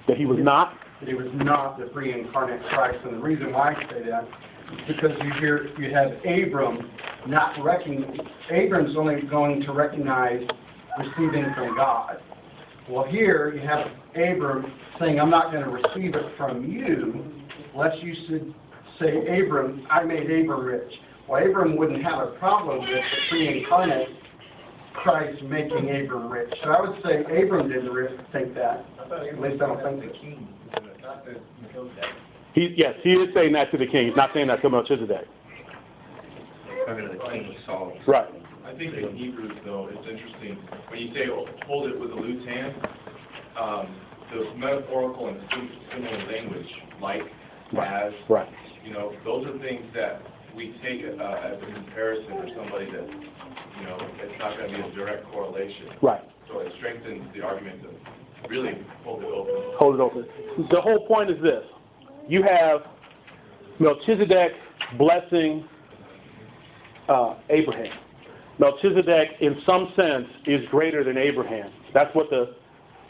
Speaker 1: That he was not.
Speaker 2: that he was not the pre-incarnate Christ. And the reason why I say that is because you hear, you have Abram not recognize, Abram's only going to recognize receiving from God. Well, here you have Abram saying, I'm not going to receive it from you, lest you should say, Abram, I made Abram rich. Well, Abram wouldn't have a problem with the pre-incarnate Christ making Abram rich. So I would say Abram didn't re- think that. At least I don't think that.
Speaker 5: king, not the Melchizedek.
Speaker 1: He, yes, he is saying that to the king. He's not saying that to Melchizedek.
Speaker 5: Talking to the king of Saul.
Speaker 1: Right.
Speaker 6: I think in Hebrews, though, it's interesting, when you say oh, hold it with a loose hand, um, the metaphorical and similar language, like,
Speaker 1: Right.
Speaker 6: as,
Speaker 1: Right.
Speaker 6: you know, those are things that we take uh, as a comparison or somebody that, you know, it's not going to be a direct correlation.
Speaker 1: Right.
Speaker 6: So it strengthens the argument to really hold it open.
Speaker 1: Hold it open. The whole point is this. You have Melchizedek blessing uh, Abraham. Melchizedek, in some sense, is greater than Abraham. That's what the,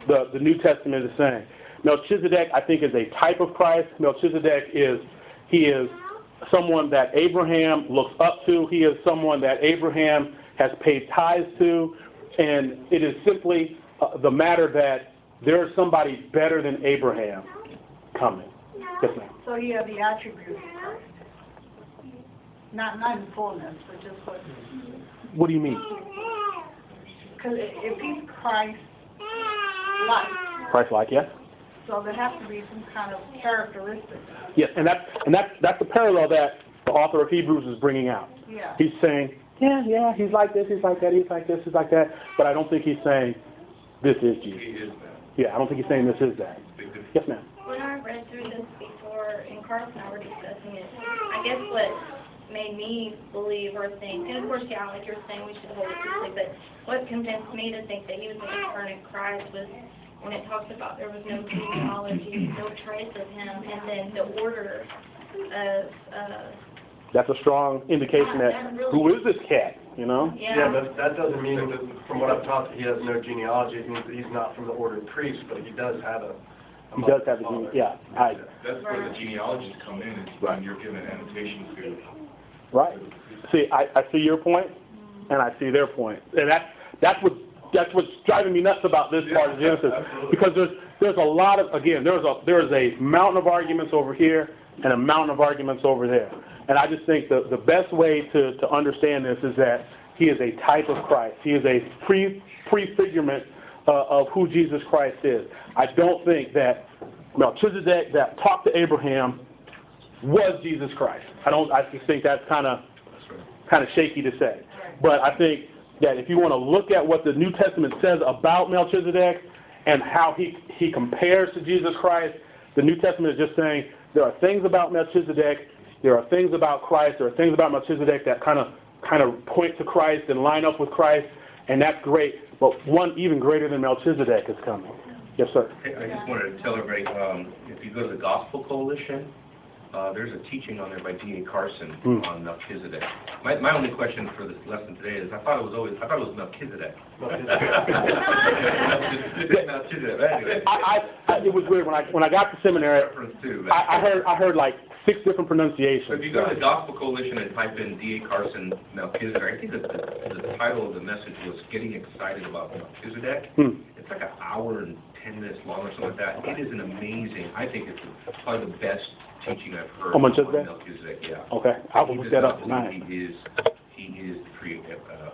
Speaker 1: the, the New Testament is saying. Melchizedek, I think, is a type of Christ. Melchizedek is, he is someone that Abraham looks up to. He is someone that Abraham has paid tithes to. And it is simply uh, the matter that there is somebody better than Abraham coming. Yes, ma'am.
Speaker 4: So you have the attributes. Not, not in fullness, but just what,
Speaker 1: What do you mean?
Speaker 4: because if he's Christ-like,
Speaker 1: Christ-like, yes?
Speaker 4: so there has to be some kind of characteristic.
Speaker 1: Yes, and that's and that's that's the parallel that the author of Hebrews is bringing out.
Speaker 4: Yeah.
Speaker 1: He's saying, yeah, yeah, he's like this, he's like that, he's like this, he's like that, but I don't think he's saying this is
Speaker 6: He
Speaker 1: Jesus.
Speaker 6: is that.
Speaker 1: Yeah, I don't think he's saying this is that. Yes, ma'am.
Speaker 7: When I read through this before, and Carl and I were discussing it, I guess what made me believe or think, and of course, yeah, like you're saying, we should hold it loosely, but what convinced me to think that he was the incarnate Christ was when it talks about there was no genealogy, no trace of him, and then the order of, uh,
Speaker 1: That's a strong indication that who is this cat? You know?
Speaker 3: Yeah,
Speaker 7: yeah.
Speaker 3: but that doesn't mean, that from what I've taught, that he has no genealogy. It means that he's not from the order of priests, but he does have a. a
Speaker 1: He does have a
Speaker 3: father.
Speaker 1: gene. Yeah, I
Speaker 6: That's where the genealogies come in, is when you're given annotations to
Speaker 1: right. See, I, I see your point, and I see their point. And that's, that's what, that's what's driving me nuts about this part of Genesis. Because there's, there's a lot of, again, there's a, there's a mountain of arguments over here and a mountain of arguments over there. And I just think the, the best way to, to understand this is that he is a type of Christ. He is a pre, prefigurement uh, of who Jesus Christ is. I don't think that Melchizedek that talked to Abraham was Jesus Christ. I don't. I just think that's kind of kind of shaky to say. But I think that if you want to look at what the New Testament says about Melchizedek and how he he compares to Jesus Christ, the New Testament is just saying there are things about Melchizedek, there are things about Christ, there are things about Melchizedek that kind of kind of point to Christ and line up with Christ, and that's great. But one even greater than Melchizedek is coming. Yes, sir.
Speaker 5: I just wanted to tell everybody, um, if you go to the Gospel Coalition, uh, there's a teaching on there by D.A. Carson
Speaker 1: Hmm.
Speaker 5: on Melchizedek. My, my only question for this lesson today is, I thought it was always, I thought it was Melchizedek. Melchizedek, Melchizedek, anyway.
Speaker 1: I, I, I it was weird when I when I got to seminary.
Speaker 5: Reference too,
Speaker 1: I, I heard I heard like six different
Speaker 5: So
Speaker 1: pronunciations.
Speaker 5: if you go to the Gospel Coalition and type in D.A. Carson Melchizedek, I think that the, the title of the message was Getting Excited About Melchizedek.
Speaker 1: Hmm.
Speaker 5: It's like an hour and ten minutes long or something like that. It is an amazing, I think it's probably the best teaching I've heard
Speaker 1: On
Speaker 5: on
Speaker 1: Melchizedek?
Speaker 5: Melchizedek, yeah.
Speaker 1: Okay, I will
Speaker 5: He
Speaker 1: look
Speaker 5: does
Speaker 1: that up
Speaker 5: not believe
Speaker 1: tonight.
Speaker 5: He is, he is the pre, uh, uh,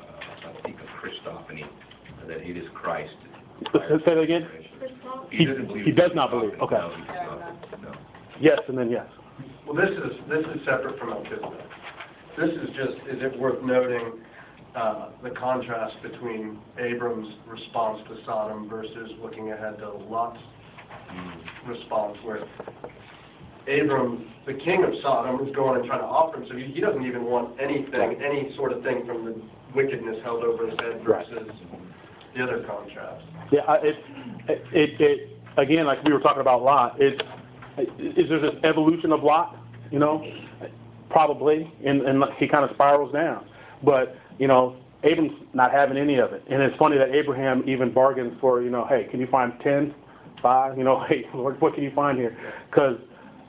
Speaker 5: I think of Christophany, that it is Christ.
Speaker 1: Say that again?
Speaker 7: Christoph?
Speaker 1: He-
Speaker 5: doesn't believe
Speaker 1: he
Speaker 5: it's
Speaker 1: does not believe,
Speaker 5: Christophany.
Speaker 1: okay.
Speaker 5: No, he does not. no.
Speaker 1: Yes, and then yes.
Speaker 3: Well, this is, this is separate from Melchizedek. This is just, is it worth noting, uh, the contrast between Abram's response to Sodom versus looking ahead to Lot's response, where Abram, the king of Sodom, is going and trying to offer him, so he he doesn't even want anything, any sort of thing from the wickedness held over his head
Speaker 1: Right.
Speaker 3: versus the other contrast.
Speaker 1: Yeah, I- it, it, it, again, like we were talking about Lot, it's, there this evolution of Lot, you know? Probably, and, and he kind of spirals down. But, you know, Abram's not having any of it. And it's funny that Abraham even bargains for, you know, hey, can you find ten, five, you know, hey, Lord, what can you find here? Because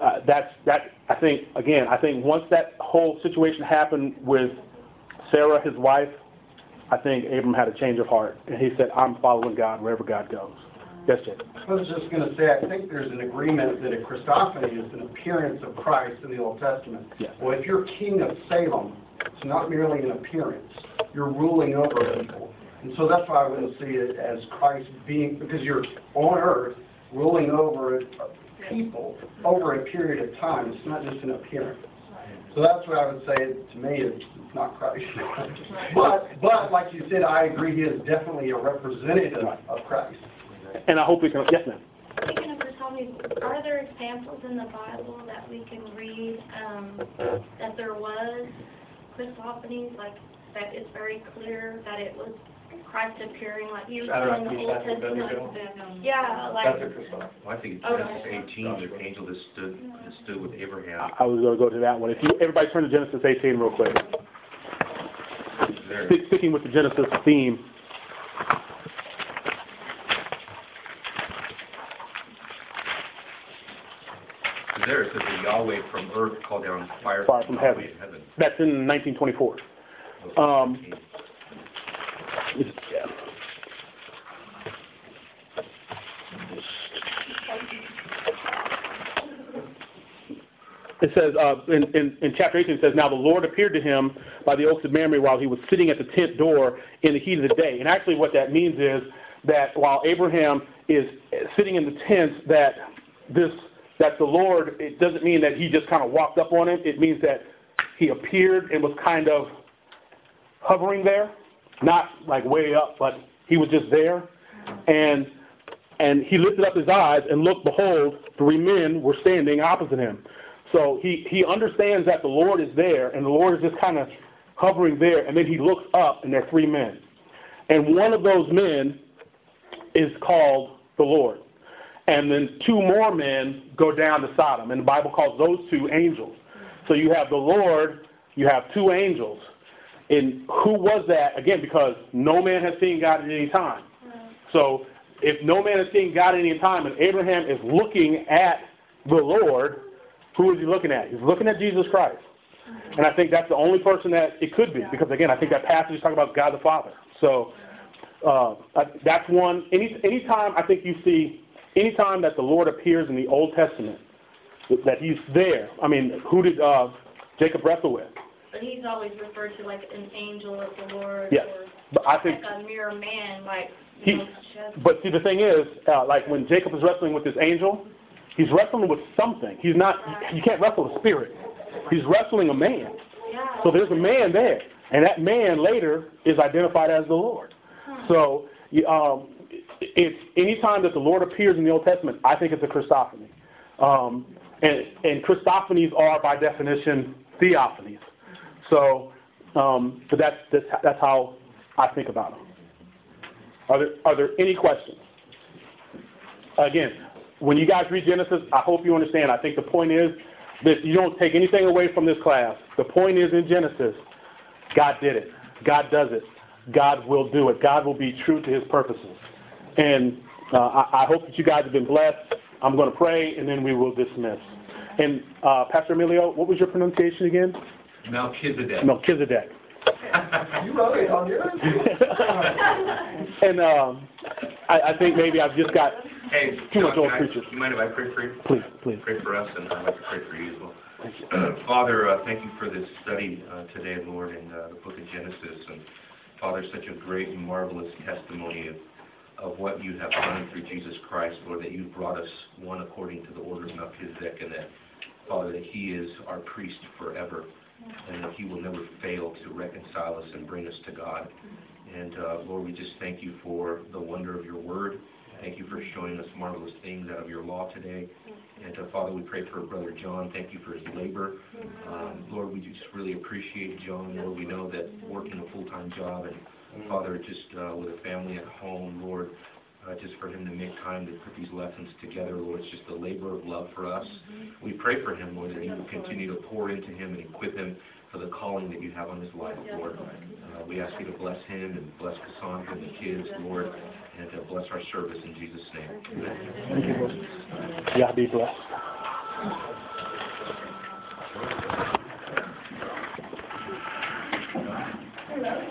Speaker 1: uh, that's, that, I think, again, I think once that whole situation happened with Sarah, his wife, I think Abram had a change of heart, and he said, "I'm following God wherever God goes." Yes, Jay.
Speaker 2: I was just going to say, I think there's an agreement that a Christophany is an appearance of Christ in the Old Testament.
Speaker 1: Yes.
Speaker 2: Well, if you're king of Salem, it's not merely an appearance. You're ruling over people. And so that's why I wouldn't see it as Christ being, because you're on earth ruling over people over a period of time. It's not just an appearance. So that's what I would say, to me, it's it's not Christ. But, but like you said, I agree, he is definitely a representative of Christ.
Speaker 1: And I hope we can. Yes, ma'am.
Speaker 7: Speaking of Christophany, are there examples in the Bible that we can read, um, that there was Christophanies, like, that it's very clear that it was Christ appearing, like you said in the Old
Speaker 3: Shadrach, Meshach, and
Speaker 7: Testament?
Speaker 3: Abednego?
Speaker 7: Yeah,
Speaker 3: That's a
Speaker 7: like,
Speaker 5: Well, I think oh,
Speaker 7: Okay.
Speaker 5: Genesis 18, the angel that stood, that stood with Abraham,
Speaker 1: I was going to go to that one. If you everybody turn to Genesis 18 real quick.
Speaker 5: there.
Speaker 1: Stick- Sticking with the Genesis theme.
Speaker 5: There it says that Yahweh from earth called down fire
Speaker 1: Fire
Speaker 5: from
Speaker 1: from heaven.
Speaker 5: Heaven.
Speaker 1: That's in 1924. Um, yeah. It says, uh, in, in, in chapter 18, it says, Now the Lord appeared to him by the oaks of Mamre while he was sitting at the tent door in the heat of the day. And actually what that means is that while Abraham is sitting in the tent, that this, that the Lord, it doesn't mean that he just kind of walked up on him. It means that he appeared and was kind of hovering there, not like way up, but he was just there. And and he lifted up his eyes and looked, behold, three men were standing opposite him. So he, he understands that the Lord is there, and the Lord is just kind of hovering there, and then he looks up, and there are three men. And one of those men is called the Lord. And then two more men go down to Sodom, and the Bible calls those two angels. So you have the Lord, you have two angels. And who was that? Again, because no man has seen God at any time. So if no man has seen God at any time, and Abraham is looking at the Lord, who is he looking at? He's looking at Jesus Christ. And I think that's the only person that it could be, because again, I think that passage is talking about God the Father. So, uh, that's one, any, anytime I think you see, anytime that the Lord appears in the Old Testament, that he's there, I mean, who did, uh, Jacob wrestle with?
Speaker 7: But he's always referred to like an angel of the Lord
Speaker 1: Yes,
Speaker 7: or
Speaker 1: but I think,
Speaker 7: like a mere man, like,
Speaker 1: He-
Speaker 7: know, just-
Speaker 1: but see, the thing is, uh, like when Jacob is wrestling with this angel, he's wrestling with something. He's not, you can't wrestle a spirit. He's wrestling a man.
Speaker 7: yeah.
Speaker 1: So there's a man there, and that man later is identified as the Lord. So, you- um, it's anytime that the Lord appears in the Old Testament, I think it's a Christophany. Um, and, and Christophanies are by definition theophanies. So, um, that's, that's, that's how I think about them. Are there, are there any questions? Again, when you guys read Genesis, I hope you understand. I think the point is that you don't take anything away from this class. The point is in Genesis, God did it. God does it. God will do it. God will be true to his purposes. And uh, I, I hope that you guys have been blessed. I'm going to pray, and then we will dismiss. And uh, Pastor Emilio, what was your pronunciation again?
Speaker 5: Melchizedek.
Speaker 1: Melchizedek.
Speaker 2: You wrote it on yours?
Speaker 1: and um, I, I think maybe I've just got
Speaker 5: Hey,
Speaker 1: Too much old preachers.
Speaker 5: You mind if I pray for you?
Speaker 1: Please, please.
Speaker 5: Pray for us, and I'd like to pray for you as well. Father, uh, thank you for this study uh, today, Lord, in uh, the book of Genesis. And Father, such a great and marvelous testimony of, of what you have done through Jesus Christ, Lord, that you've brought us one according to the order of Melchizedek, and that, Father, that he is our priest forever, and that he will never fail to reconcile us and bring us to God. And uh, Lord, we just thank you for the wonder of your word. Thank you for showing us marvelous things out of your law today. And uh, Father, we pray for Brother John. Thank you for his labor. Um, Lord, we just really appreciate John. Lord, we know that working a full-time job and Father, just uh, with a family at home, Lord, uh, just for him to make time to put these lessons together, Lord. It's just a labor of love for us. Mm-hmm. We pray for him, Lord, that you will continue to pour into him and equip him for the calling that you have on his life, Lord. Uh, we ask you to bless him and bless Cassandra and the kids, Lord, and to bless our service in Jesus' name. Amen. Thank you, Lord.
Speaker 1: Yeah, be blessed. Hello.